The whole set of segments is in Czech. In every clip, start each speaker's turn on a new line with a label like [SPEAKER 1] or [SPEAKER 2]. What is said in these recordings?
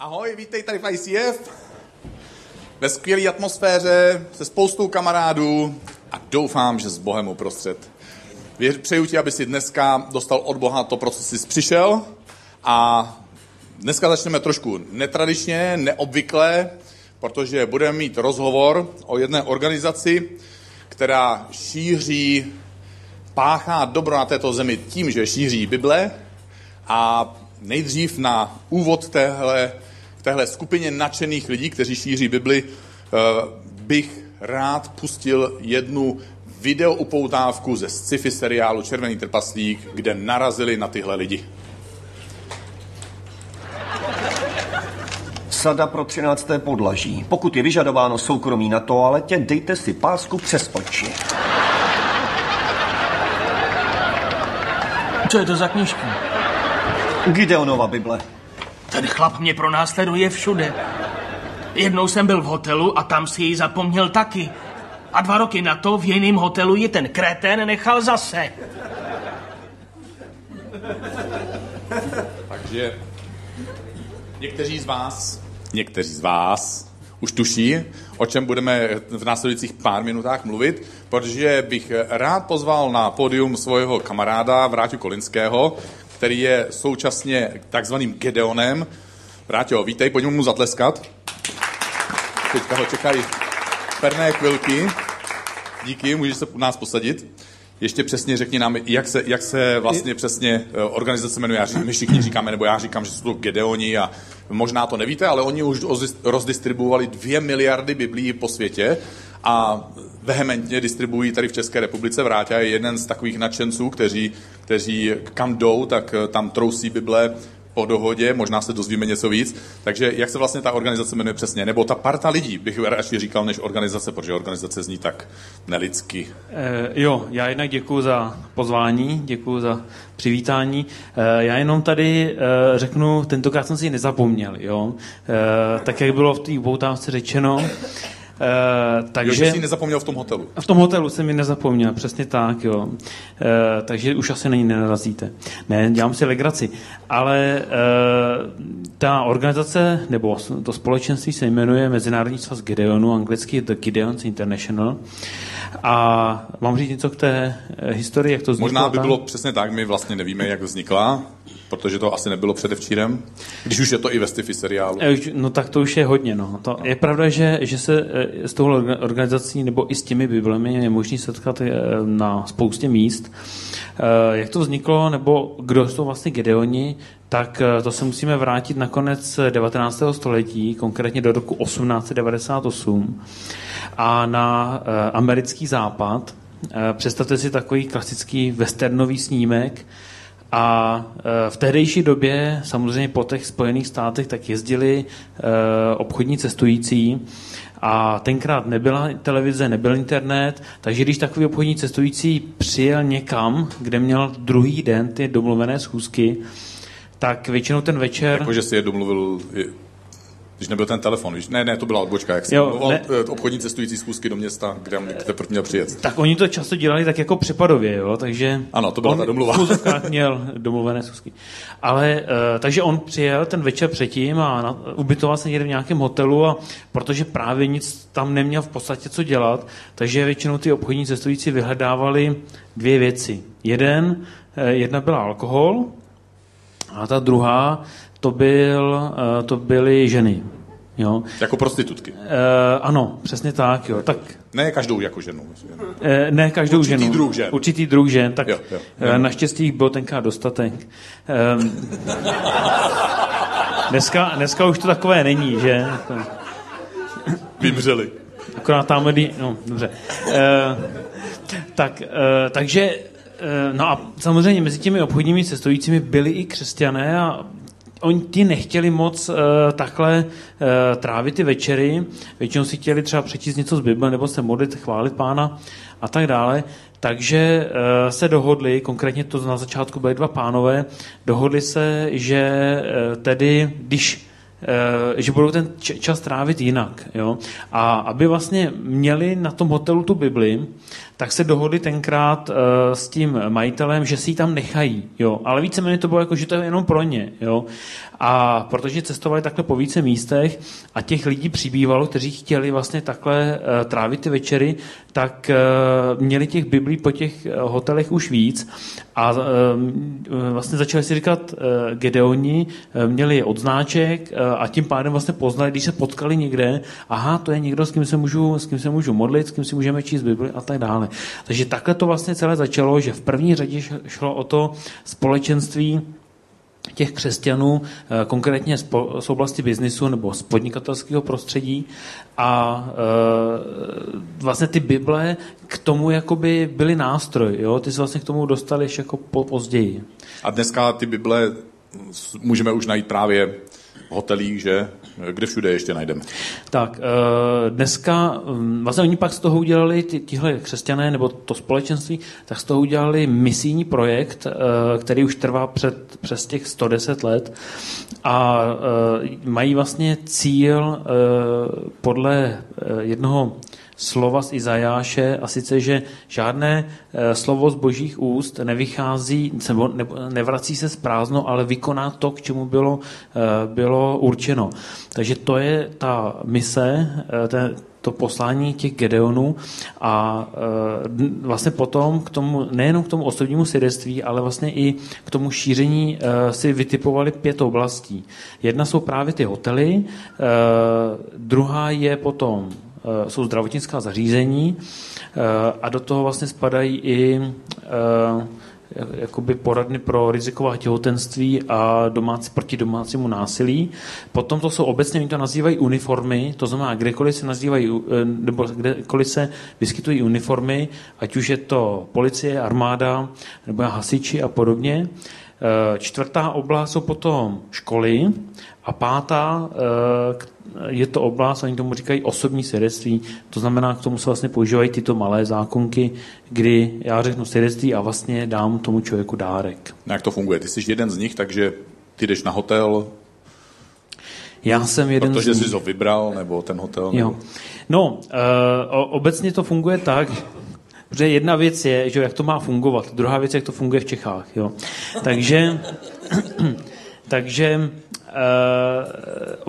[SPEAKER 1] Ahoj, vítej tady v ICF. Ve skvělé atmosféře, se spoustou kamarádů a doufám, že s Bohem uprostřed. Přeju ti, aby si dneska dostal od Boha to, pro co jsi přišel. A dneska začneme trošku netradičně, neobvykle, protože budeme mít rozhovor o jedné organizaci, která šíří, páchá dobro na této zemi tím, že šíří Bible. A nejdřív na úvod téhle v téhle skupině nadšených lidí, kteří šíří Bibli, eh, bych rád pustil jednu video upoutávku ze sci-fi seriálu Červený trpaslík, kde narazili na tyhle lidi.
[SPEAKER 2] Sada pro 13. podlaží. Pokud je vyžadováno soukromí na toaletě, dejte si pásku přes oči.
[SPEAKER 3] Co je to za knížku?
[SPEAKER 2] Gideonova Bible.
[SPEAKER 3] Ten chlap mě pronásleduje všude. Jednou jsem byl v hotelu a tam si ji zapomněl taky. A dva roky na to v jiném hotelu ji ten kretén nechal zase.
[SPEAKER 1] Takže někteří z vás, někteří z vás už tuší, o čem budeme v následujících pár minutách mluvit, protože bych rád pozval na pódium svého kamaráda Vráťu Kolinského, který je současně takzvaným Gedeonem. Vráťo, vítej, pojďme mu zatleskat. Teďka ho čekají perné chvilky. Díky, můžeš se u nás posadit. Ještě přesně řekni nám, jak se, jak se vlastně přesně eh, organizace jmenuje. My všichni říkáme, nebo já říkám, že jsou to Gedeoni a možná to nevíte, ale oni už rozdistribuovali dvě miliardy biblií po světě a vehementně distribuují tady v České republice. Vrátě je jeden z takových nadšenců, kteří, kteří kam jdou, tak eh, tam trousí Bible po dohodě, možná se dozvíme něco víc. Takže jak se vlastně ta organizace jmenuje přesně? Nebo ta parta lidí, bych radši říkal, než organizace, protože organizace zní tak nelidsky.
[SPEAKER 4] E, jo, já jednak děkuji za pozvání, děkuji za přivítání. E, já jenom tady e, řeknu, tentokrát jsem si nezapomněl, jo. E, tak jak bylo v té poutávce řečeno,
[SPEAKER 1] Uh, takže... Jo, jsi nezapomněl v tom hotelu.
[SPEAKER 4] V tom hotelu jsem mi nezapomněl, přesně tak, jo. Uh, takže už asi na ní nenarazíte. Ne, dělám si legraci. Ale uh, ta organizace, nebo to společenství se jmenuje Mezinárodní svaz Gideonu, anglicky The Gideons International. A mám říct něco k té historii, jak to vzniklo?
[SPEAKER 1] Možná by bylo přesně tak, my vlastně nevíme, jak vznikla protože to asi nebylo předevčírem, když už je to i ve sci seriálu.
[SPEAKER 4] Eh, no tak to už je hodně. No. To je pravda, že, že se eh, s touhle organizací nebo i s těmi biblemi je možný setkat eh, na spoustě míst. Jak to vzniklo, nebo kdo jsou vlastně Gedeoni, tak to se musíme vrátit na konec 19. století, konkrétně do roku 1898 a na americký západ. Představte si takový klasický westernový snímek, a e, v tehdejší době, samozřejmě po těch Spojených státech, tak jezdili obchodní cestující a tenkrát nebyla televize, nebyl internet, takže když takový obchodní cestující přijel někam, kde měl druhý den ty domluvené schůzky, tak většinou ten večer...
[SPEAKER 1] Jakože si je domluvil když nebyl ten telefon, víš? Ne, ne, to byla odbočka, jak jsem mluvil, eh, obchodní cestující schůzky do města, kde, teprve měl přijet.
[SPEAKER 4] Tak oni to často dělali tak jako přepadově, jo, takže...
[SPEAKER 1] Ano, to byla ta domluva.
[SPEAKER 4] Měl domluvené schůzky. Ale, uh, takže on přijel ten večer předtím a na, ubytoval se někde v nějakém hotelu a protože právě nic tam neměl v podstatě co dělat, takže většinou ty obchodní cestující vyhledávali dvě věci. Jeden, eh, jedna byla alkohol a ta druhá to, byl, uh, to byly ženy. Jo.
[SPEAKER 1] Jako prostitutky. Uh,
[SPEAKER 4] ano, přesně tak. Jo. tak
[SPEAKER 1] ne každou jako ženu. Uh,
[SPEAKER 4] ne každou
[SPEAKER 1] Určitý
[SPEAKER 4] ženu.
[SPEAKER 1] druh žen.
[SPEAKER 4] Určitý druh žen. Tak jo, jo. Uh, naštěstí jich byl tenkrát dostatek. Uh, dneska, dneska už to takové není, že?
[SPEAKER 1] Vymřeli.
[SPEAKER 4] Akorát tam, no, dobře. Uh, tak, uh, takže No a samozřejmě mezi těmi obchodními cestujícími byli i křesťané a oni ti nechtěli moc uh, takhle uh, trávit ty večery, většinou si chtěli třeba přečíst něco z Bible nebo se modlit, chválit pána a tak dále. Takže uh, se dohodli, konkrétně to na začátku byly dva pánové, dohodli se, že uh, tedy, když že budou ten čas trávit jinak. Jo? A aby vlastně měli na tom hotelu tu Bibli, tak se dohodli tenkrát uh, s tím majitelem, že si ji tam nechají, jo. Ale víceméně to bylo jako, že to je jenom pro ně, jo. A protože cestovali takhle po více místech a těch lidí přibývalo, kteří chtěli vlastně takhle uh, trávit ty večery, tak uh, měli těch biblí po těch hotelech už víc a vlastně začali si říkat Gedeoni, měli odznáček uh, a tím pádem vlastně poznali, když se potkali někde, aha, to je někdo, s kým se můžu, s kým se můžu modlit, s kým si můžeme číst Bibli a tak dále. Takže takhle to vlastně celé začalo, že v první řadě šlo o to společenství těch křesťanů, eh, konkrétně z oblasti biznisu nebo z podnikatelského prostředí a e, vlastně ty Bible k tomu jakoby byly nástroj, jo? ty se vlastně k tomu dostali ještě jako později.
[SPEAKER 1] A dneska ty Bible můžeme už najít právě hotelích, že? Kde všude ještě najdeme?
[SPEAKER 4] Tak, eh, dneska, mm, vlastně oni pak z toho udělali, tihle křesťané, nebo to společenství, tak z toho udělali misijní projekt, eh, který už trvá před, přes těch 110 let a eh, mají vlastně cíl podle jednoho slova z Izajáše, a sice, že žádné eh, slovo z božích úst nevychází, nebo nevrací se z prázdno, ale vykoná to, k čemu bylo, eh, bylo určeno. Takže to je ta mise, ten, to poslání těch Gedeonů a e, vlastně potom k tomu, nejenom k tomu osobnímu svědectví, ale vlastně i k tomu šíření e, si vytipovali pět oblastí. Jedna jsou právě ty hotely, e, druhá je potom jsou zdravotnická zařízení eh, a do toho vlastně spadají i eh, jakoby poradny pro riziková těhotenství a domácí, proti domácímu násilí. Potom to jsou obecně, oni to nazývají uniformy, to znamená, kdekoliv se nazývají, nebo kdekoliv se vyskytují uniformy, ať už je to policie, armáda, nebo hasiči a podobně. Čtvrtá oblast jsou potom školy a pátá, je to oblast, oni tomu říkají osobní svědectví, to znamená, k tomu se vlastně používají tyto malé zákonky, kdy já řeknu svědectví a vlastně dám tomu člověku dárek.
[SPEAKER 1] Jak to funguje? Ty jsi jeden z nich, takže ty jdeš na hotel,
[SPEAKER 4] já jsem jeden
[SPEAKER 1] Protože
[SPEAKER 4] z nich.
[SPEAKER 1] jsi ho vybral, nebo ten hotel? Nebo...
[SPEAKER 4] Jo. No, uh, obecně to funguje tak, že jedna věc je, že jak to má fungovat, druhá věc, jak to funguje v Čechách. Jo. Takže, takže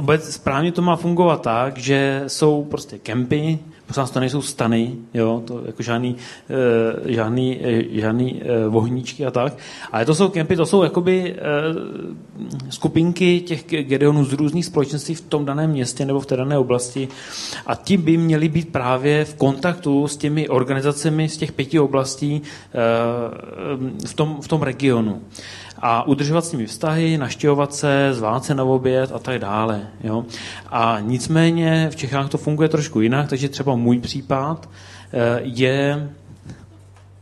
[SPEAKER 4] Uh, správně to má fungovat tak, že jsou prostě kempy, prosím to nejsou stany, jo, to jako žádný, uh, žádný, uh, žádný uh, vohníčky a tak, ale to jsou kempy, to jsou jakoby uh, skupinky těch Gedeonů z různých společenství v tom daném městě nebo v té dané oblasti a ti by měli být právě v kontaktu s těmi organizacemi z těch pěti oblastí uh, v, tom, v tom regionu a udržovat s nimi vztahy, naštěvovat se, zvát se na oběd a tak dále. Jo? A nicméně v Čechách to funguje trošku jinak, takže třeba můj případ eh, je,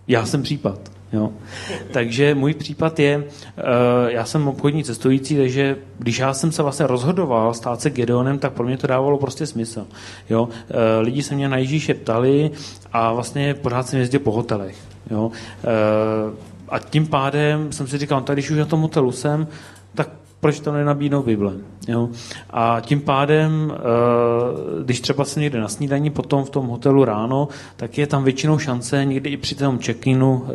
[SPEAKER 4] já jsem případ. Jo. Takže můj případ je, eh, já jsem obchodní cestující, takže když já jsem se vlastně rozhodoval stát se Gedeonem, tak pro mě to dávalo prostě smysl. Jo. Eh, lidi se mě na Ježíše ptali a vlastně pořád jsem jezdil po hotelech. Jo a tím pádem jsem si říkal, no, tak když už na tom hotelu jsem, tak proč to nenabídnou Bible. Jo? A tím pádem, eh, když třeba se někde na snídaní, potom v tom hotelu ráno, tak je tam většinou šance, někdy i při tom check-inu eh,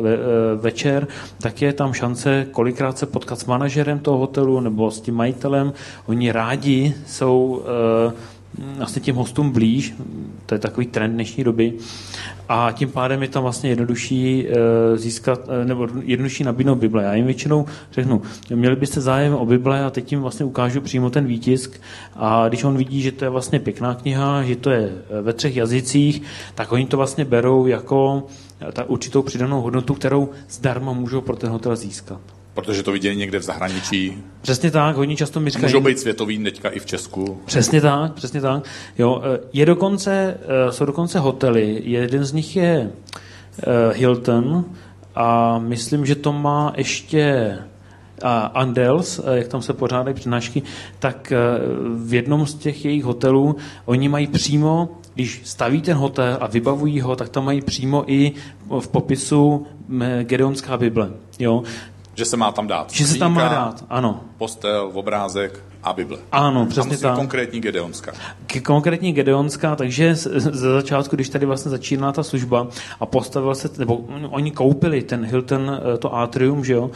[SPEAKER 4] večer, tak je tam šance kolikrát se potkat s manažerem toho hotelu nebo s tím majitelem. Oni rádi jsou eh, vlastně těm hostům blíž, to je takový trend dnešní doby, a tím pádem je tam vlastně jednodušší eh, získat, eh, nebo jednodušší nabídnout Bible. Já jim většinou řeknu, měli byste zájem o Bible a teď jim vlastně ukážu přímo ten výtisk a když on vidí, že to je vlastně pěkná kniha, že to je eh, ve třech jazycích, tak oni to vlastně berou jako ta určitou přidanou hodnotu, kterou zdarma můžou pro ten hotel získat.
[SPEAKER 1] Protože to viděli někde v zahraničí.
[SPEAKER 4] Přesně tak, hodně často mi říkají.
[SPEAKER 1] Můžou být světový teďka i v Česku.
[SPEAKER 4] Přesně tak, přesně tak. Jo, eh, je dokonce, eh, jsou dokonce hotely, jeden z nich je eh, Hilton a myslím, že to má ještě a Andels, jak tam se pořádají přednášky, tak v jednom z těch jejich hotelů oni mají přímo, když staví ten hotel a vybavují ho, tak tam mají přímo i v popisu Gedeonská Bible. Jo?
[SPEAKER 1] Že se má tam dát.
[SPEAKER 4] Že se tam má dát, ano.
[SPEAKER 1] Postel, obrázek a Bible.
[SPEAKER 4] Ano, přesně tak.
[SPEAKER 1] konkrétní Gedeonská.
[SPEAKER 4] K- Konkrétní Gedeonská, takže ze začátku, když tady vlastně začínala ta služba a postavila se, nebo oni koupili ten Hilton, eh, to atrium, že jo,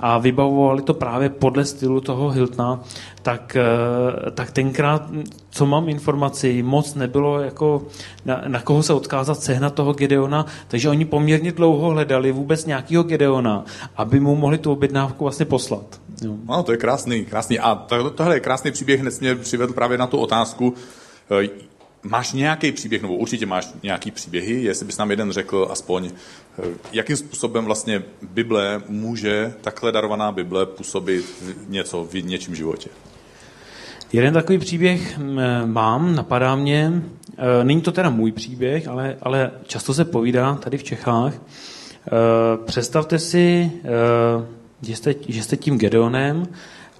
[SPEAKER 4] a vybavovali to právě podle stylu toho Hiltona, tak, eh, tak tenkrát, co mám informaci, moc nebylo jako na, na koho se odkázat sehnat toho Gedeona, takže oni poměrně dlouho hledali vůbec nějakého Gedeona, aby mu mohli tu objednávku vlastně poslat. Jo.
[SPEAKER 1] Ano, to je krásný, krásný. A to, tohle je krásný příběh, hned mě přivedl právě na tu otázku. Eh, Máš nějaký příběh, nebo určitě máš nějaký příběhy, jestli bys nám jeden řekl aspoň, eh, jakým způsobem vlastně Bible může, takhle darovaná Bible, působit něco v něčím životě.
[SPEAKER 4] Jeden takový příběh mm, mám, napadá mě. E, Není to teda můj příběh, ale, ale často se povídá tady v Čechách. Představte si, že jste, že jste tím Gedeonem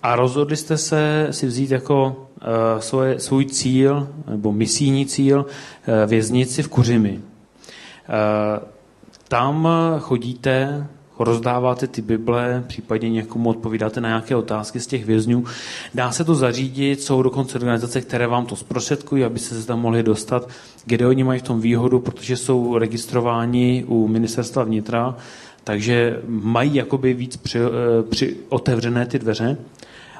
[SPEAKER 4] a rozhodli jste se si vzít jako svoje, svůj cíl, nebo misijní cíl, e, věznici v Kuřimi. E, Tam chodíte, rozdáváte ty Bible, případně někomu odpovídáte na nějaké otázky z těch vězňů. Dá se to zařídit, jsou dokonce organizace, které vám to zprostředkují, aby se tam mohli dostat. Kde oni mají v tom výhodu, protože jsou registrováni u ministerstva vnitra, takže mají jakoby víc při, eh, při otevřené ty dveře.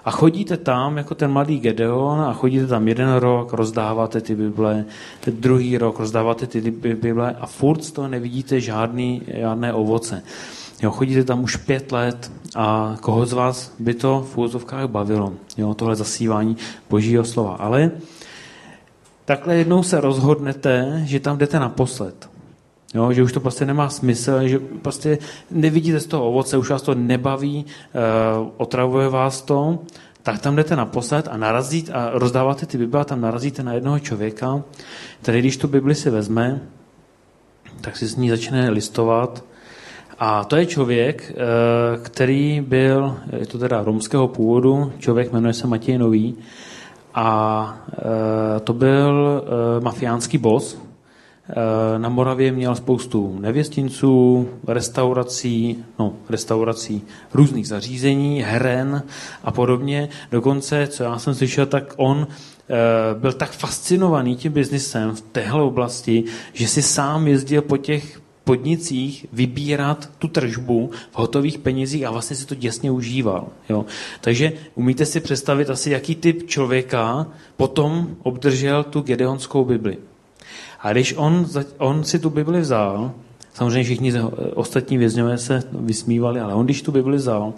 [SPEAKER 4] A chodíte tam jako ten mladý Gedeon a chodíte tam jeden rok, rozdáváte ty Bible, druhý rok rozdáváte ty Bible a furt z toho nevidíte žádný, žádné ovoce. Jo, chodíte tam už pět let a koho z vás by to v úzovkách bavilo, jo, tohle zasívání božího slova. Ale takhle jednou se rozhodnete, že tam jdete naposled. Jo, že už to prostě nemá smysl, že prostě nevidíte z toho ovoce, už vás to nebaví, uh, otravuje vás to, tak tam jdete naposled a narazít a rozdáváte ty Bible a tam narazíte na jednoho člověka, který když tu Bibli si vezme, tak si s ní začne listovat a to je člověk, který byl, je to teda romského původu, člověk jmenuje se Matěj Nový a to byl mafiánský boss. Na Moravě měl spoustu nevěstinců, restaurací, no, restaurací, různých zařízení, heren a podobně. Dokonce, co já jsem slyšel, tak on byl tak fascinovaný tím biznisem v téhle oblasti, že si sám jezdil po těch podnicích vybírat tu tržbu v hotových penězích a vlastně si to děsně užíval. Jo. Takže umíte si představit asi, jaký typ člověka potom obdržel tu Gedeonskou Bibli. A když on, on si tu Bibli vzal, samozřejmě všichni ostatní vězňové se vysmívali, ale on když tu Bibli vzal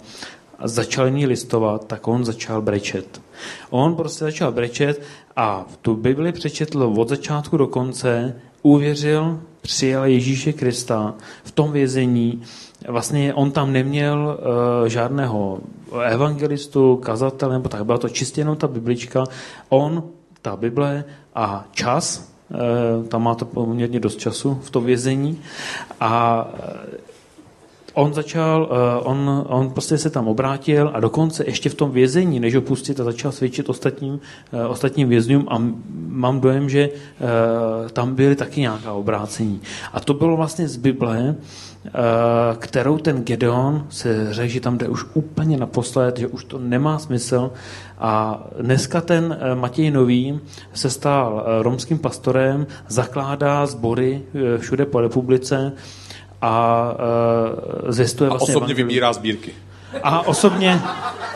[SPEAKER 4] a začal ní listovat, tak on začal brečet. On prostě začal brečet a tu Bibli přečetl od začátku do konce, uvěřil, přijal Ježíše Krista v tom vězení. Vlastně on tam neměl uh, žádného evangelistu, kazatele, nebo tak, byla to čistě jenom ta biblička. On, ta Bible a čas, tam má to poměrně dost času v tom vězení. A on začal, on, on prostě se tam obrátil a dokonce ještě v tom vězení, než ho pustit a začal svědčit ostatním, ostatním vězňům a mám dojem, že tam byly taky nějaká obrácení. A to bylo vlastně z Bible, kterou ten Gedeon se řekl, že tam jde už úplně naposled, že už to nemá smysl a dneska ten Matěj Nový se stal romským pastorem, zakládá sbory všude po republice, a uh, zjistuje vlastně...
[SPEAKER 1] A osobně evangelium. vybírá sbírky.
[SPEAKER 4] A osobně,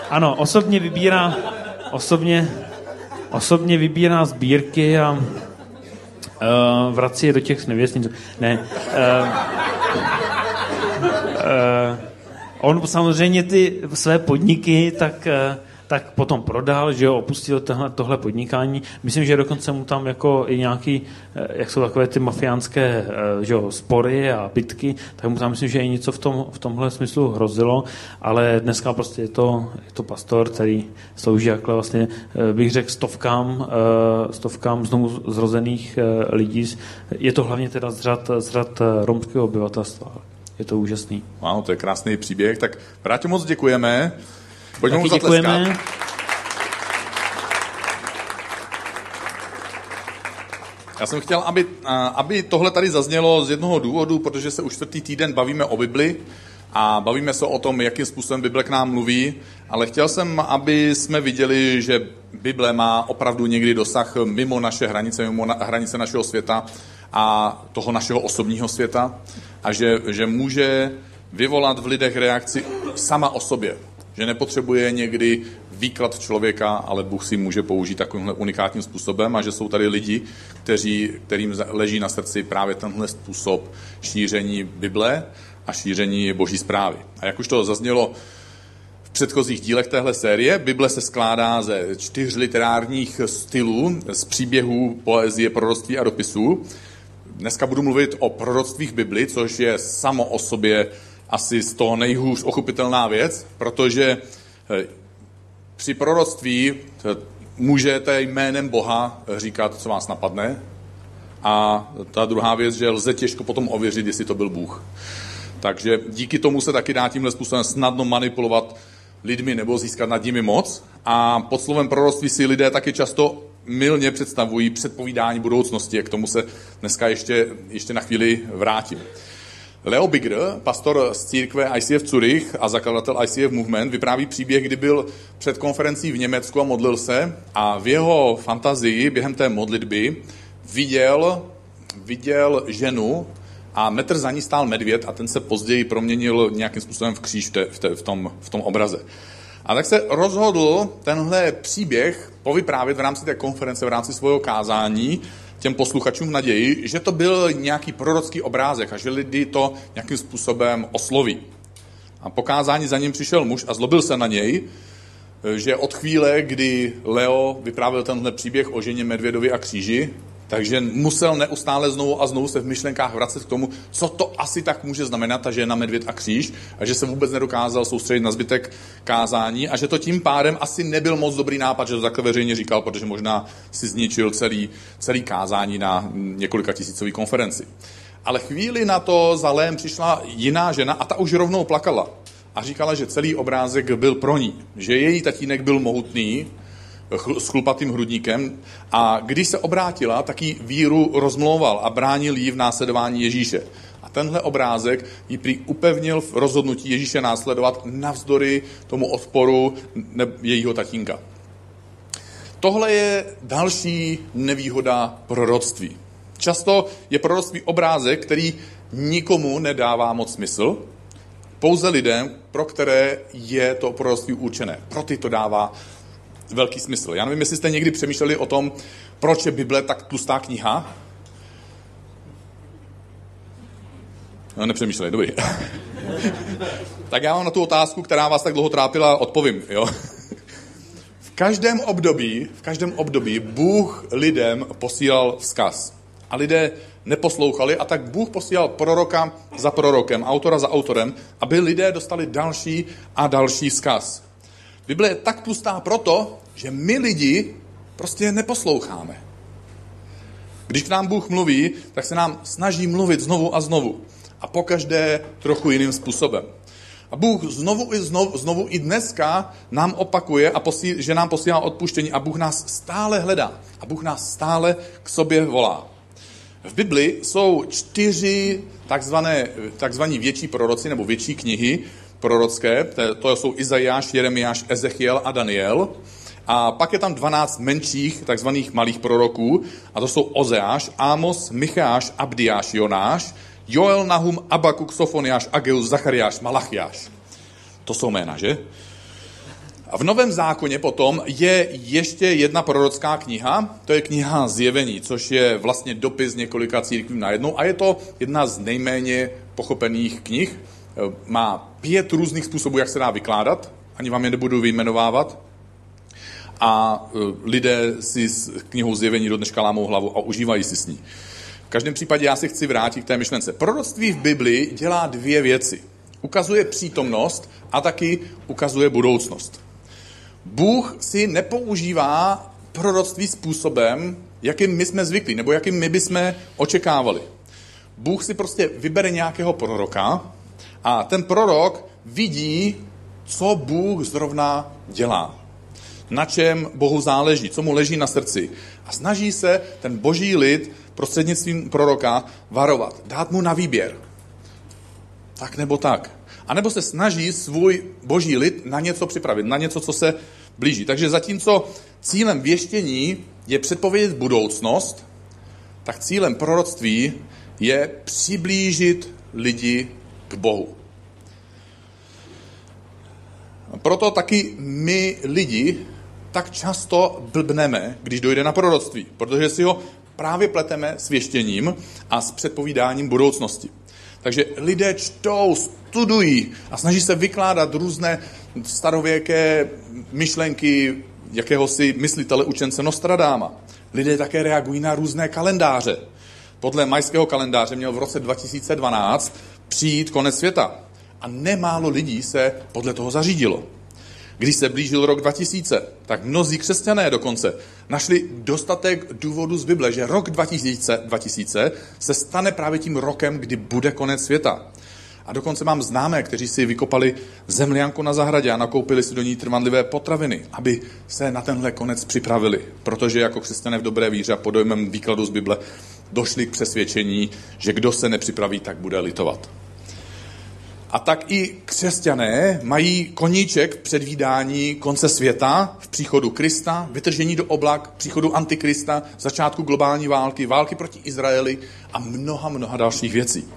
[SPEAKER 4] ano, osobně vybírá, osobně, osobně vybírá sbírky a uh, vrací je do těch nevěstnic. Ne. Uh, uh, on samozřejmě ty své podniky, tak uh, tak potom prodal, že jo, opustil tohle, tohle podnikání. Myslím, že dokonce mu tam jako i nějaký, jak jsou takové ty mafiánské že jo, spory a bitky, tak mu tam myslím, že i něco v, tom, v tomhle smyslu hrozilo, ale dneska prostě je to, je to pastor, který slouží jakhle vlastně, bych řekl, stovkám, stovkám znovu zrozených lidí. Je to hlavně teda z řad, z řad romského obyvatelstva. Je to úžasný.
[SPEAKER 1] Wow, to je krásný příběh. Tak Vrátě moc děkujeme. Pojďme mu
[SPEAKER 4] děkujeme.
[SPEAKER 1] Já jsem chtěl, aby, aby tohle tady zaznělo z jednoho důvodu, protože se už čtvrtý týden bavíme o Bibli a bavíme se o tom, jakým způsobem Bible k nám mluví, ale chtěl jsem, aby jsme viděli, že Bible má opravdu někdy dosah mimo naše hranice, mimo na, hranice našeho světa a toho našeho osobního světa a že, že může vyvolat v lidech reakci sama o sobě. Že nepotřebuje někdy výklad člověka, ale Bůh si může použít takovýmhle unikátním způsobem a že jsou tady lidi, kteří, kterým leží na srdci právě tenhle způsob šíření Bible a šíření boží zprávy. A jak už to zaznělo v předchozích dílech téhle série, Bible se skládá ze čtyř literárních stylů, z příběhů, poezie, proroctví a dopisů. Dneska budu mluvit o proroctvích Bibli, což je samo o sobě asi z toho nejhůř ochopitelná věc, protože eh, při proroctví eh, můžete jménem Boha říkat, co vás napadne. A ta druhá věc, že lze těžko potom ověřit, jestli to byl Bůh. Takže díky tomu se taky dá tímhle způsobem snadno manipulovat lidmi nebo získat nad nimi moc. A pod slovem proroctví si lidé taky často milně představují předpovídání budoucnosti. K tomu se dneska ještě, ještě na chvíli vrátím. Leo Bigger, pastor z církve ICF Zurich a zakladatel ICF Movement, vypráví příběh, kdy byl před konferencí v Německu a modlil se a v jeho fantazii během té modlitby viděl, viděl ženu a metr za ní stál medvěd a ten se později proměnil nějakým způsobem v kříž v, te, v, te, v, tom, v tom obraze. A tak se rozhodl tenhle příběh povyprávět v rámci té konference, v rámci svého kázání těm posluchačům naději, že to byl nějaký prorocký obrázek a že lidi to nějakým způsobem osloví. A po kázání za ním přišel muž a zlobil se na něj, že od chvíle, kdy Leo vyprávěl tenhle příběh o ženě Medvědovi a kříži, takže musel neustále znovu a znovu se v myšlenkách vracet k tomu, co to asi tak může znamenat ta žena, medvěd a kříž, a že se vůbec nedokázal soustředit na zbytek kázání a že to tím pádem asi nebyl moc dobrý nápad, že to takhle veřejně říkal, protože možná si zničil celý, celý kázání na několika tisícový konferenci. Ale chvíli na to za Lém přišla jiná žena a ta už rovnou plakala. A říkala, že celý obrázek byl pro ní. Že její tatínek byl mohutný, s chlupatým hrudníkem a když se obrátila, tak jí víru rozmlouval a bránil jí v následování Ježíše. A tenhle obrázek ji prý upevnil v rozhodnutí Ježíše následovat navzdory tomu odporu jejího tatínka. Tohle je další nevýhoda proroctví. Často je proroctví obrázek, který nikomu nedává moc smysl, pouze lidem, pro které je to proroctví určené. Pro ty to dává velký smysl. Já nevím, jestli jste někdy přemýšleli o tom, proč je Bible tak tlustá kniha. No, nepřemýšleli, dobrý. tak já vám na tu otázku, která vás tak dlouho trápila, odpovím. Jo? v každém období, v každém období Bůh lidem posílal vzkaz. A lidé neposlouchali a tak Bůh posílal proroka za prorokem, autora za autorem, aby lidé dostali další a další vzkaz. Bible je tak tlustá proto, že my lidi prostě neposloucháme. Když k nám Bůh mluví, tak se nám snaží mluvit znovu a znovu. A pokaždé trochu jiným způsobem. A Bůh znovu i znovu, znovu i dneska nám opakuje, a posí, že nám posílá odpuštění a Bůh nás stále hledá. A Bůh nás stále k sobě volá. V Bibli jsou čtyři takzvané, takzvaní větší proroci nebo větší knihy, prorocké, to jsou Izajáš, Jeremiáš, Ezechiel a Daniel. A pak je tam 12 menších, takzvaných malých proroků, a to jsou Ozeáš, Amos, Micháš, Abdiáš, Jonáš, Joel, Nahum, Abakuk, Sofoniáš, Ageus, Zachariáš, Malachiáš. To jsou jména, že? A v Novém zákoně potom je ještě jedna prorocká kniha, to je kniha Zjevení, což je vlastně dopis několika církví najednou a je to jedna z nejméně pochopených knih. Má pět různých způsobů, jak se dá vykládat, ani vám je nebudu vyjmenovávat. A e, lidé si s knihou Zjevení do dneška lámou hlavu a užívají si s ní. V každém případě já se chci vrátit k té myšlence. Proroctví v Bibli dělá dvě věci. Ukazuje přítomnost a taky ukazuje budoucnost. Bůh si nepoužívá proroctví způsobem, jakým my jsme zvyklí, nebo jakým my bychom očekávali. Bůh si prostě vybere nějakého proroka a ten prorok vidí, co Bůh zrovna dělá. Na čem Bohu záleží, co mu leží na srdci. A snaží se ten boží lid prostřednictvím proroka varovat, dát mu na výběr. Tak nebo tak. A nebo se snaží svůj boží lid na něco připravit, na něco, co se blíží. Takže zatímco cílem věštění je předpovědět budoucnost, tak cílem proroctví je přiblížit lidi k Bohu. Proto taky my lidi tak často blbneme, když dojde na proroctví, protože si ho právě pleteme s věštěním a s předpovídáním budoucnosti. Takže lidé čtou, studují a snaží se vykládat různé starověké myšlenky jakéhosi myslitele učence Nostradáma. Lidé také reagují na různé kalendáře. Podle majského kalendáře měl v roce 2012 přijít konec světa. A nemálo lidí se podle toho zařídilo. Když se blížil rok 2000, tak mnozí křesťané dokonce našli dostatek důvodů z Bible, že rok 2000, 2000 se stane právě tím rokem, kdy bude konec světa. A dokonce mám známé, kteří si vykopali zemlianku na zahradě a nakoupili si do ní trvanlivé potraviny, aby se na tenhle konec připravili. Protože jako křesťané v dobré víře a pod dojmem výkladu z Bible došli k přesvědčení, že kdo se nepřipraví, tak bude litovat. A tak i křesťané mají koníček v předvídání konce světa, v příchodu Krista, vytržení do oblak, příchodu Antikrista, začátku globální války, války proti Izraeli a mnoha, mnoha dalších věcí.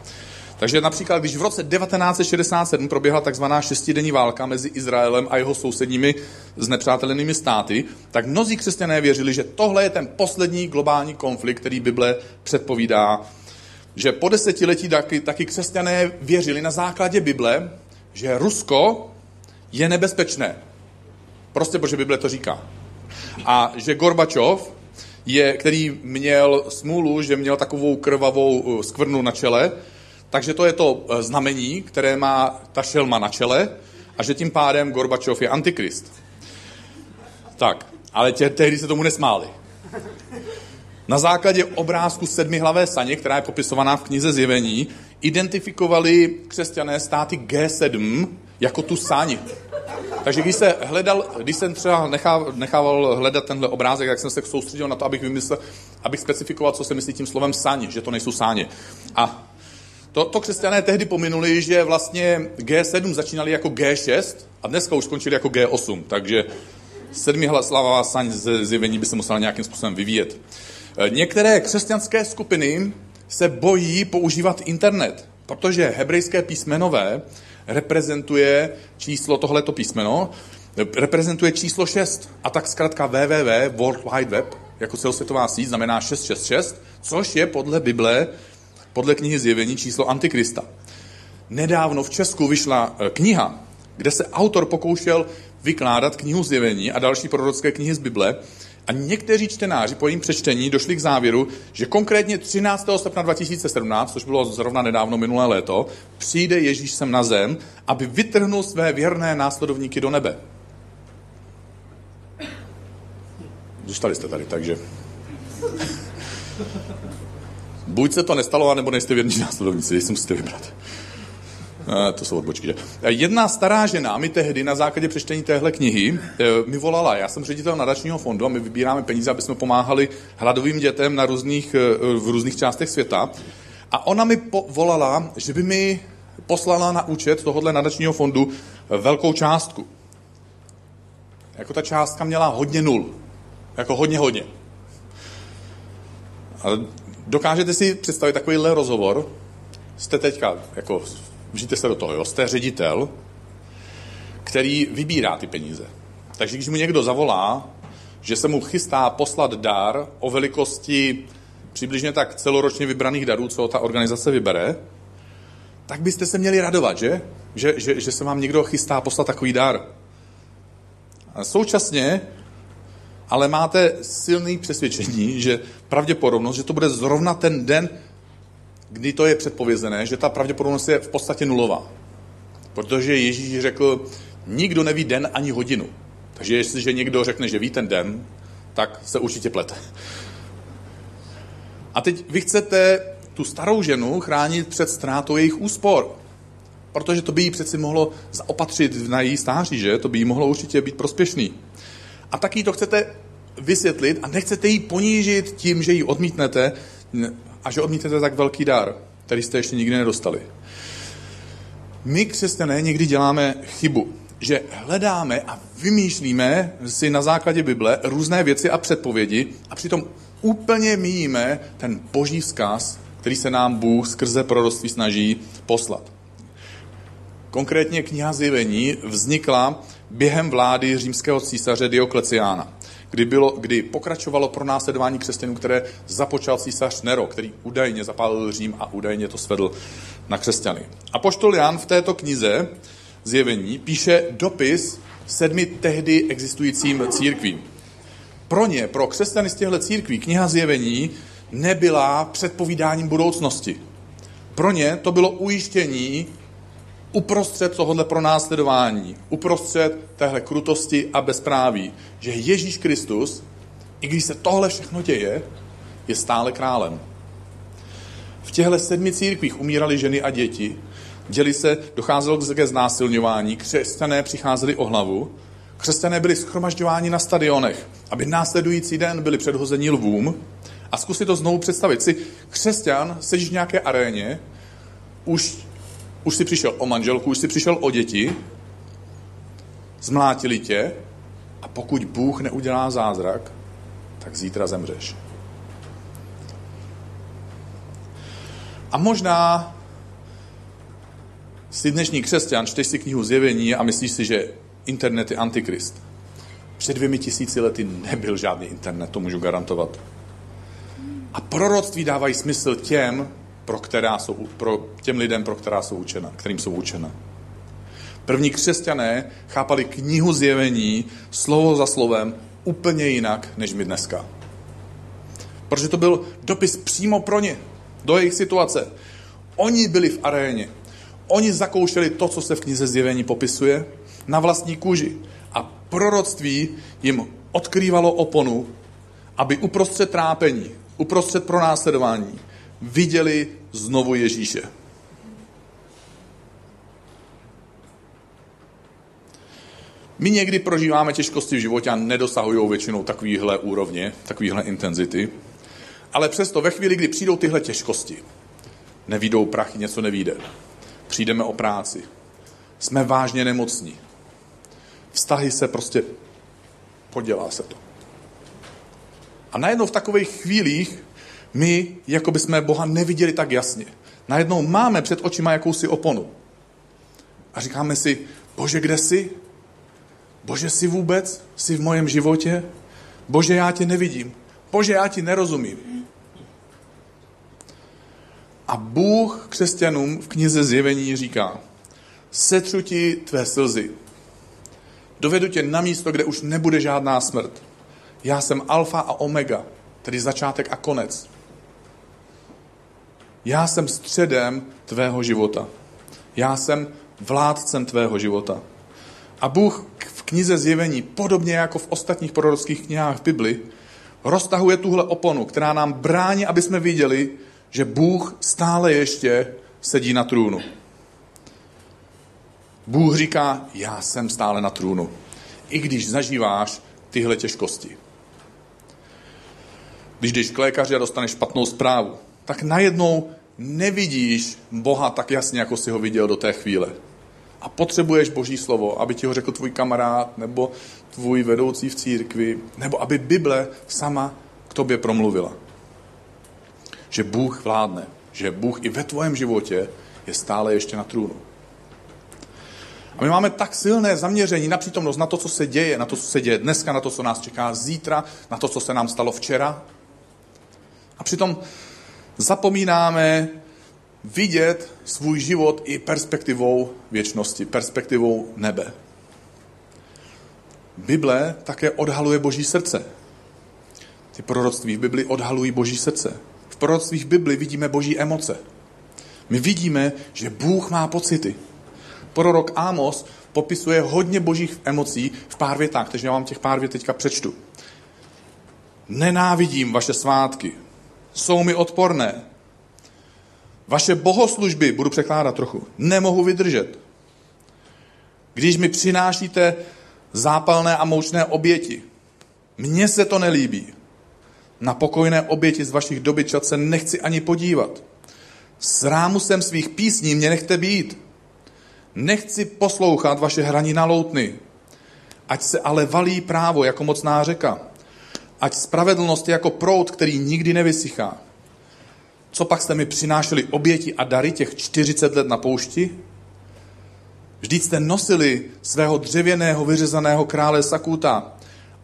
[SPEAKER 1] Takže například, když v roce 1967 proběhla takzvaná šestidenní válka mezi Izraelem a jeho sousedními znepřátelenými státy, tak mnozí křesťané věřili, že tohle je ten poslední globální konflikt, který Bible předpovídá že po desetiletí taky, taky křesťané věřili na základě Bible, že Rusko je nebezpečné. Prostě protože Bible to říká. A že Gorbačov, je, který měl smůlu, že měl takovou krvavou uh, skvrnu na čele, takže to je to uh, znamení, které má ta šelma na čele a že tím pádem Gorbačov je antikrist. Tak, ale tě, tehdy se tomu nesmáli. Na základě obrázku sedmihlavé saně, která je popisovaná v knize Zjevení, identifikovali křesťané státy G7 jako tu saň. Takže když, se hledal, když jsem třeba nechával, nechával hledat tenhle obrázek, tak jsem se soustředil na to, abych vymyslel, abych specifikoval, co se myslí tím slovem saň, že to nejsou sáně. A to, to křesťané tehdy pominuli, že vlastně G7 začínali jako G6 a dneska už skončili jako G8, takže sedmihlaslavá saň ze zjevení by se musela nějakým způsobem vyvíjet. Některé křesťanské skupiny se bojí používat internet, protože hebrejské písmenové reprezentuje číslo, tohleto písmeno, reprezentuje číslo 6. A tak zkrátka www, World Wide Web, jako celosvětová síť, znamená 666, což je podle Bible, podle knihy Zjevení číslo Antikrista. Nedávno v Česku vyšla eh, kniha, kde se autor pokoušel vykládat knihu Zjevení a další prorocké knihy z Bible a někteří čtenáři po jejím přečtení došli k závěru, že konkrétně 13. srpna 2017, což bylo zrovna nedávno minulé léto, přijde Ježíš sem na zem, aby vytrhnul své věrné následovníky do nebe. Zůstali jste tady, takže... Buď se to nestalo, nebo nejste věrní následovníci, jestli musíte vybrat. To jsou odbočky, že? Jedna stará žena mi tehdy na základě přečtení téhle knihy eh, mi volala. Já jsem ředitel nadačního fondu a my vybíráme peníze, aby jsme pomáhali hladovým dětem na různých, v různých částech světa. A ona mi volala, že by mi poslala na účet tohohle nadačního fondu velkou částku. Jako ta částka měla hodně nul. Jako hodně, hodně. A dokážete si představit takovýhle rozhovor? Jste teďka jako vžijte se do toho, jo? jste ředitel, který vybírá ty peníze. Takže když mu někdo zavolá, že se mu chystá poslat dar o velikosti přibližně tak celoročně vybraných darů, co ta organizace vybere, tak byste se měli radovat, že? Že, že, že se vám někdo chystá poslat takový dar. A současně ale máte silný přesvědčení, že pravděpodobnost, že to bude zrovna ten den, kdy to je předpovězené, že ta pravděpodobnost je v podstatě nulová. Protože Ježíš řekl, nikdo neví den ani hodinu. Takže jestliže někdo řekne, že ví ten den, tak se určitě plete. A teď vy chcete tu starou ženu chránit před ztrátou jejich úspor. Protože to by jí přeci mohlo zaopatřit na její stáří, že? To by jí mohlo určitě být prospěšný. A taky to chcete vysvětlit a nechcete jí ponížit tím, že ji odmítnete, a že odmítnete tak velký dar, který jste ještě nikdy nedostali. My, křesťané, někdy děláme chybu, že hledáme a vymýšlíme si na základě Bible různé věci a předpovědi a přitom úplně míjíme ten boží vzkaz, který se nám Bůh skrze proroctví snaží poslat. Konkrétně kniha Zjevení vznikla během vlády římského císaře Diokleciána, kdy, bylo, kdy pokračovalo pro následování křesťanů, které započal císař Nero, který údajně zapálil Řím a údajně to svedl na křesťany. A poštol Jan v této knize Zjevení píše dopis sedmi tehdy existujícím církvím. Pro ně, pro křesťany z těchto církví, kniha Zjevení nebyla předpovídáním budoucnosti. Pro ně to bylo ujištění uprostřed tohohle pronásledování, uprostřed téhle krutosti a bezpráví, že Ježíš Kristus, i když se tohle všechno děje, je stále králem. V těchto sedmi církvích umírali ženy a děti, děli se, docházelo ke znásilňování, křesťané přicházeli o hlavu, křesťané byli schromažďováni na stadionech, aby následující den byli předhozeni lvům, a zkusit to znovu představit. Si křesťan, sedíš v nějaké aréně, už, už si přišel o manželku, už si přišel o děti, zmlátili tě a pokud Bůh neudělá zázrak, tak zítra zemřeš. A možná jsi dnešní křesťan, čteš si knihu Zjevení a myslíš si, že internet je antikrist. Před dvěmi tisíci lety nebyl žádný internet, to můžu garantovat. A proroctví dávají smysl těm, pro která jsou, pro těm lidem, pro která jsou učena, kterým jsou učena. První křesťané chápali knihu zjevení slovo za slovem úplně jinak, než my dneska. Protože to byl dopis přímo pro ně, do jejich situace. Oni byli v aréně. Oni zakoušeli to, co se v knize zjevení popisuje, na vlastní kůži. A proroctví jim odkrývalo oponu, aby uprostřed trápení, uprostřed pronásledování viděli znovu Ježíše. My někdy prožíváme těžkosti v životě a nedosahují většinou takovýhle úrovně, takovýhle intenzity, ale přesto ve chvíli, kdy přijdou tyhle těžkosti, nevídou prachy, něco nevíde, přijdeme o práci, jsme vážně nemocní, vztahy se prostě podělá se to. A najednou v takových chvílích my, jako by jsme Boha neviděli tak jasně. Najednou máme před očima jakousi oponu. A říkáme si, bože, kde jsi? Bože, jsi vůbec? Jsi v mojem životě? Bože, já tě nevidím. Bože, já ti nerozumím. A Bůh křesťanům v knize Zjevení říká, setřu ti tvé slzy. Dovedu tě na místo, kde už nebude žádná smrt. Já jsem alfa a omega, tedy začátek a konec. Já jsem středem tvého života. Já jsem vládcem tvého života. A Bůh v knize Zjevení, podobně jako v ostatních prorockých knihách v Bibli, roztahuje tuhle oponu, která nám brání, aby jsme viděli, že Bůh stále ještě sedí na trůnu. Bůh říká, já jsem stále na trůnu, i když zažíváš tyhle těžkosti. Když jdeš k lékaři a dostaneš špatnou zprávu, tak najednou nevidíš Boha tak jasně, jako si ho viděl do té chvíle. A potřebuješ Boží slovo, aby ti ho řekl tvůj kamarád, nebo tvůj vedoucí v církvi, nebo aby Bible sama k tobě promluvila. Že Bůh vládne, že Bůh i ve tvém životě je stále ještě na trůnu. A my máme tak silné zaměření na přítomnost, na to, co se děje, na to, co se děje dneska, na to, co nás čeká zítra, na to, co se nám stalo včera. A přitom zapomínáme vidět svůj život i perspektivou věčnosti, perspektivou nebe. Bible také odhaluje Boží srdce. Ty proroctví v Bibli odhalují Boží srdce. V proroctvích v Bibli vidíme Boží emoce. My vidíme, že Bůh má pocity. Prorok Amos popisuje hodně božích emocí v pár větách, takže já vám těch pár vět teďka přečtu. Nenávidím vaše svátky, jsou mi odporné. Vaše bohoslužby, budu překládat trochu, nemohu vydržet. Když mi přinášíte zápalné a moučné oběti, mně se to nelíbí. Na pokojné oběti z vašich dobyčat se nechci ani podívat. S rámusem svých písní mě nechte být. Nechci poslouchat vaše hraní na loutny. Ať se ale valí právo jako mocná řeka. Ať spravedlnost je jako prout, který nikdy nevysychá. Co pak jste mi přinášeli oběti a dary těch 40 let na poušti? Vždyť jste nosili svého dřevěného vyřezaného krále Sakuta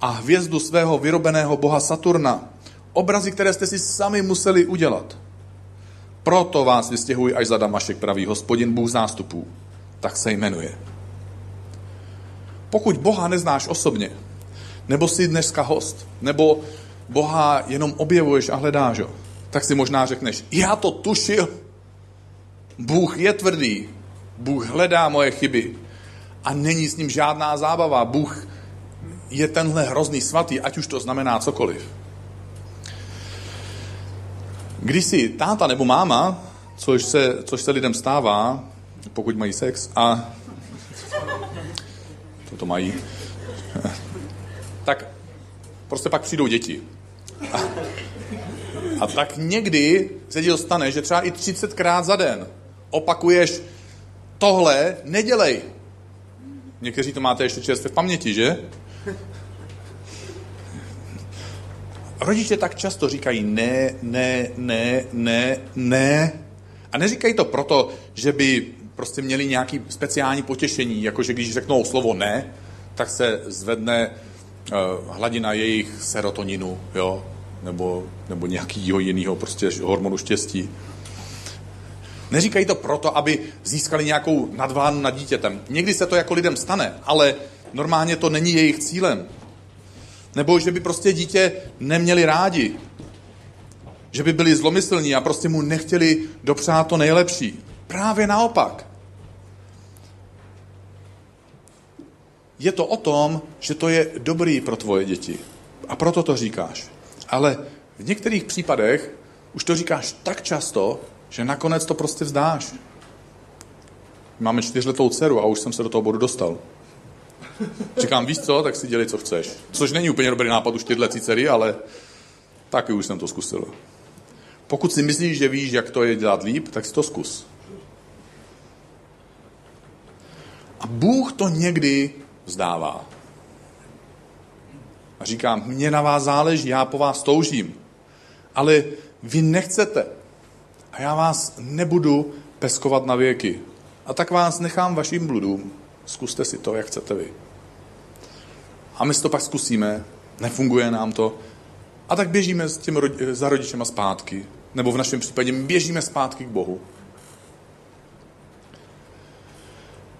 [SPEAKER 1] a hvězdu svého vyrobeného boha Saturna, obrazy, které jste si sami museli udělat. Proto vás vystěhuji až za Damašek, pravý hospodin Bůh zástupů. Tak se jmenuje. Pokud Boha neznáš osobně, nebo jsi dneska host, nebo Boha jenom objevuješ a hledáš ho, tak si možná řekneš, já to tušil, Bůh je tvrdý, Bůh hledá moje chyby. A není s ním žádná zábava. Bůh je tenhle hrozný svatý, ať už to znamená cokoliv. Když si táta nebo máma, což se, což se lidem stává, pokud mají sex, a to mají, prostě pak přijdou děti. A, a tak někdy se ti dostane, že třeba i 30krát za den opakuješ tohle nedělej. Někteří to máte ještě čerstvě v paměti, že? Rodiče tak často říkají ne, ne, ne, ne, ne. A neříkají to proto, že by prostě měli nějaký speciální potěšení, jakože když řeknou slovo ne, tak se zvedne hladina jejich serotoninu, jo, nebo, nebo nějakého jiného prostě hormonu štěstí. Neříkají to proto, aby získali nějakou nadvládu nad dítětem. Někdy se to jako lidem stane, ale normálně to není jejich cílem. Nebo že by prostě dítě neměli rádi. Že by byli zlomyslní a prostě mu nechtěli dopřát to nejlepší. Právě naopak. Je to o tom, že to je dobrý pro tvoje děti. A proto to říkáš. Ale v některých případech už to říkáš tak často, že nakonec to prostě vzdáš. Máme čtyřletou dceru a už jsem se do toho bodu dostal. Říkám, víš co, tak si dělej, co chceš. Což není úplně dobrý nápad u čtyřletý dcery, ale taky už jsem to zkusil. Pokud si myslíš, že víš, jak to je dělat líp, tak si to zkus. A Bůh to někdy vzdává. A říkám, mě na vás záleží, já po vás toužím. Ale vy nechcete a já vás nebudu peskovat na věky. A tak vás nechám vašim bludům. Zkuste si to, jak chcete vy. A my si to pak zkusíme, nefunguje nám to. A tak běžíme s těm rodi- za rodičema zpátky. Nebo v našem případě běžíme zpátky k Bohu.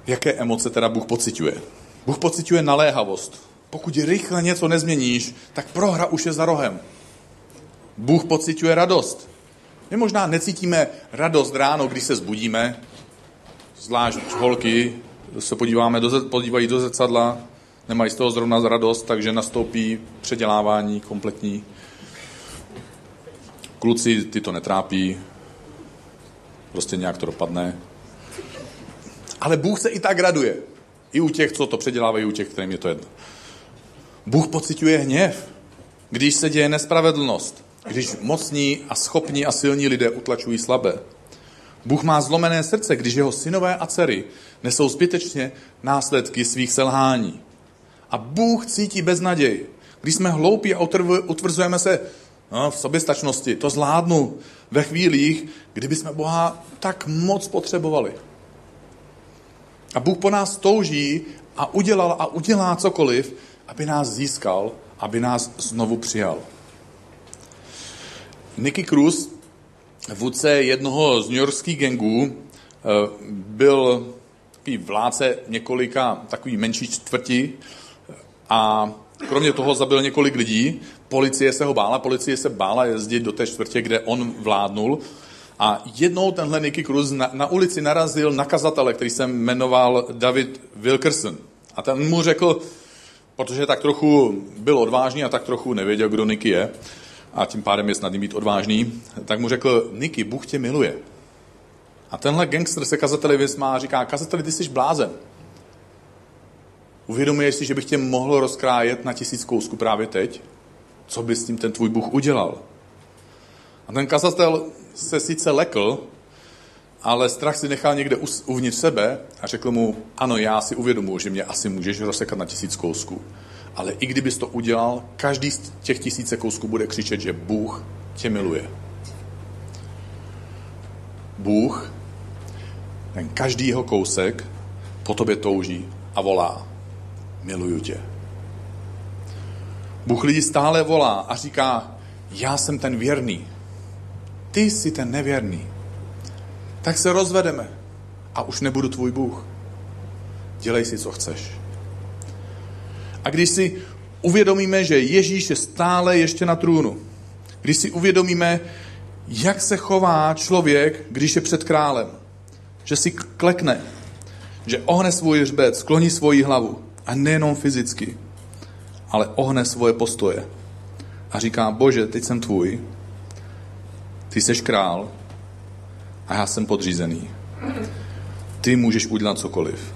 [SPEAKER 1] Jaké emoce teda Bůh pociťuje? Bůh pociťuje naléhavost. Pokud rychle něco nezměníš, tak prohra už je za rohem. Bůh pociťuje radost. My možná necítíme radost ráno, když se zbudíme, zvlášť holky se podíváme do, podívají do zrcadla, nemají z toho zrovna radost, takže nastoupí předělávání kompletní. Kluci ty to netrápí, prostě nějak to dopadne. Ale Bůh se i tak raduje. I u těch, co to předělávají, u těch, kterým je to jedno. Bůh pociťuje hněv, když se děje nespravedlnost když mocní a schopní a silní lidé utlačují slabé. Bůh má zlomené srdce, když jeho synové a dcery nesou zbytečně následky svých selhání. A Bůh cítí beznaděj. Když jsme hloupí a utvrzujeme se no, v soběstačnosti, to zvládnu ve chvílích, kdyby jsme Boha tak moc potřebovali. A Bůh po nás touží a udělal a udělá cokoliv, aby nás získal, aby nás znovu přijal. Nicky Cruz, vůdce jednoho z newyorských gangů, eh, byl takový vládce několika takový menší čtvrti a kromě toho zabil několik lidí. Policie se ho bála, policie se bála jezdit do té čtvrtě, kde on vládnul. A jednou tenhle Nicky Cruz na, na ulici narazil na kazatele, který se jmenoval David Wilkerson. A ten mu řekl, protože tak trochu byl odvážný a tak trochu nevěděl, kdo Nicky je, a tím pádem je snadný být odvážný, tak mu řekl, Niky, Bůh tě miluje. A tenhle gangster se kazateli vysmá a říká, kazateli, ty jsi blázen. Uvědomuješ si, že bych tě mohl rozkrájet na tisíc kousků právě teď? Co by s tím ten tvůj Bůh udělal? A ten kazatel se sice lekl, ale strach si nechal někde uvnitř sebe a řekl mu, ano, já si uvědomuji, že mě asi můžeš rozsekat na tisíc kousků. Ale i kdybys to udělal, každý z těch tisíce kousků bude křičet, že Bůh tě miluje. Bůh, ten každý jeho kousek po tobě touží a volá, miluju tě. Bůh lidi stále volá a říká, já jsem ten věrný, ty jsi ten nevěrný. Tak se rozvedeme a už nebudu tvůj Bůh. Dělej si, co chceš. A když si uvědomíme, že Ježíš je stále ještě na trůnu, když si uvědomíme, jak se chová člověk, když je před králem, že si klekne, že ohne svůj hřbet, skloní svoji hlavu a nejenom fyzicky, ale ohne svoje postoje a říká, bože, teď jsem tvůj, ty jsi král a já jsem podřízený. Ty můžeš udělat cokoliv.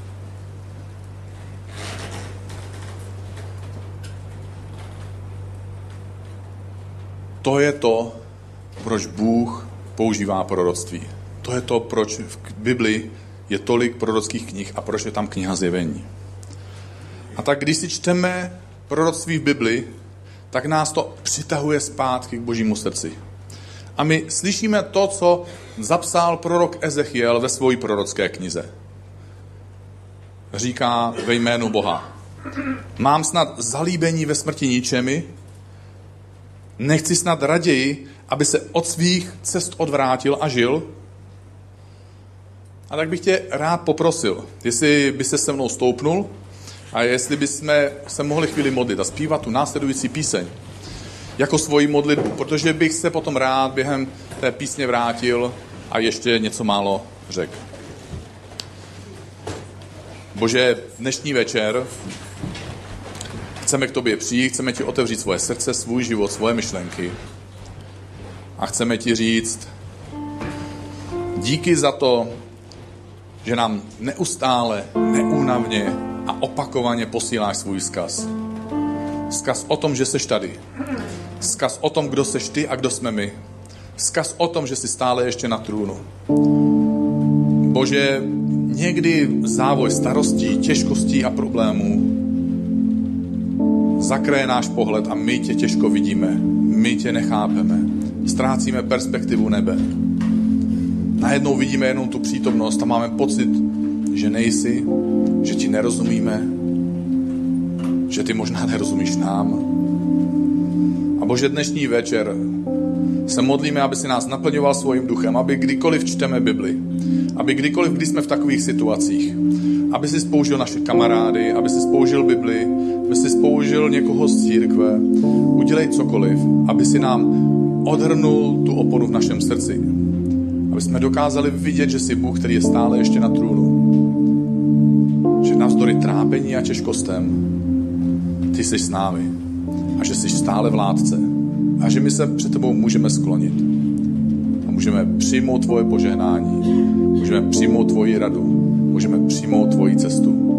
[SPEAKER 1] To je to, proč Bůh používá proroctví. To je to, proč v Bibli je tolik prorockých knih a proč je tam kniha zjevení. A tak když si čteme proroctví v Bibli, tak nás to přitahuje zpátky k božímu srdci. A my slyšíme to, co zapsal prorok Ezechiel ve své prorocké knize. Říká ve jménu Boha. Mám snad zalíbení ve smrti ničemi? Nechci snad raději, aby se od svých cest odvrátil a žil? A tak bych tě rád poprosil, jestli by se se mnou stoupnul a jestli bychom se mohli chvíli modlit a zpívat tu následující píseň jako svoji modlitbu, protože bych se potom rád během té písně vrátil a ještě něco málo řekl. Bože, dnešní večer chceme k tobě přijít, chceme ti otevřít svoje srdce, svůj život, svoje myšlenky a chceme ti říct díky za to, že nám neustále, neúnavně a opakovaně posíláš svůj vzkaz. Vzkaz o tom, že seš tady. Vzkaz o tom, kdo seš ty a kdo jsme my. Vzkaz o tom, že jsi stále ještě na trůnu. Bože, někdy závoj starostí, těžkostí a problémů zakraje náš pohled a my tě těžko vidíme. My tě nechápeme. Ztrácíme perspektivu nebe. Najednou vidíme jenom tu přítomnost a máme pocit, že nejsi, že ti nerozumíme, že ty možná nerozumíš nám. A Bože, dnešní večer se modlíme, aby si nás naplňoval svým duchem, aby kdykoliv čteme Bibli, aby kdykoliv, když jsme v takových situacích, aby si spoužil naše kamarády, aby si spoužil Bibli, aby si spoužil někoho z církve, udělej cokoliv, aby si nám odhrnul tu oponu v našem srdci. Aby jsme dokázali vidět, že jsi Bůh, který je stále ještě na trůnu. Že navzdory trápení a těžkostem ty jsi s námi a že jsi stále vládce a že my se před tebou můžeme sklonit. A můžeme přijmout tvoje požehnání, můžeme přijmout tvoji radu, můžeme přijmout tvoji cestu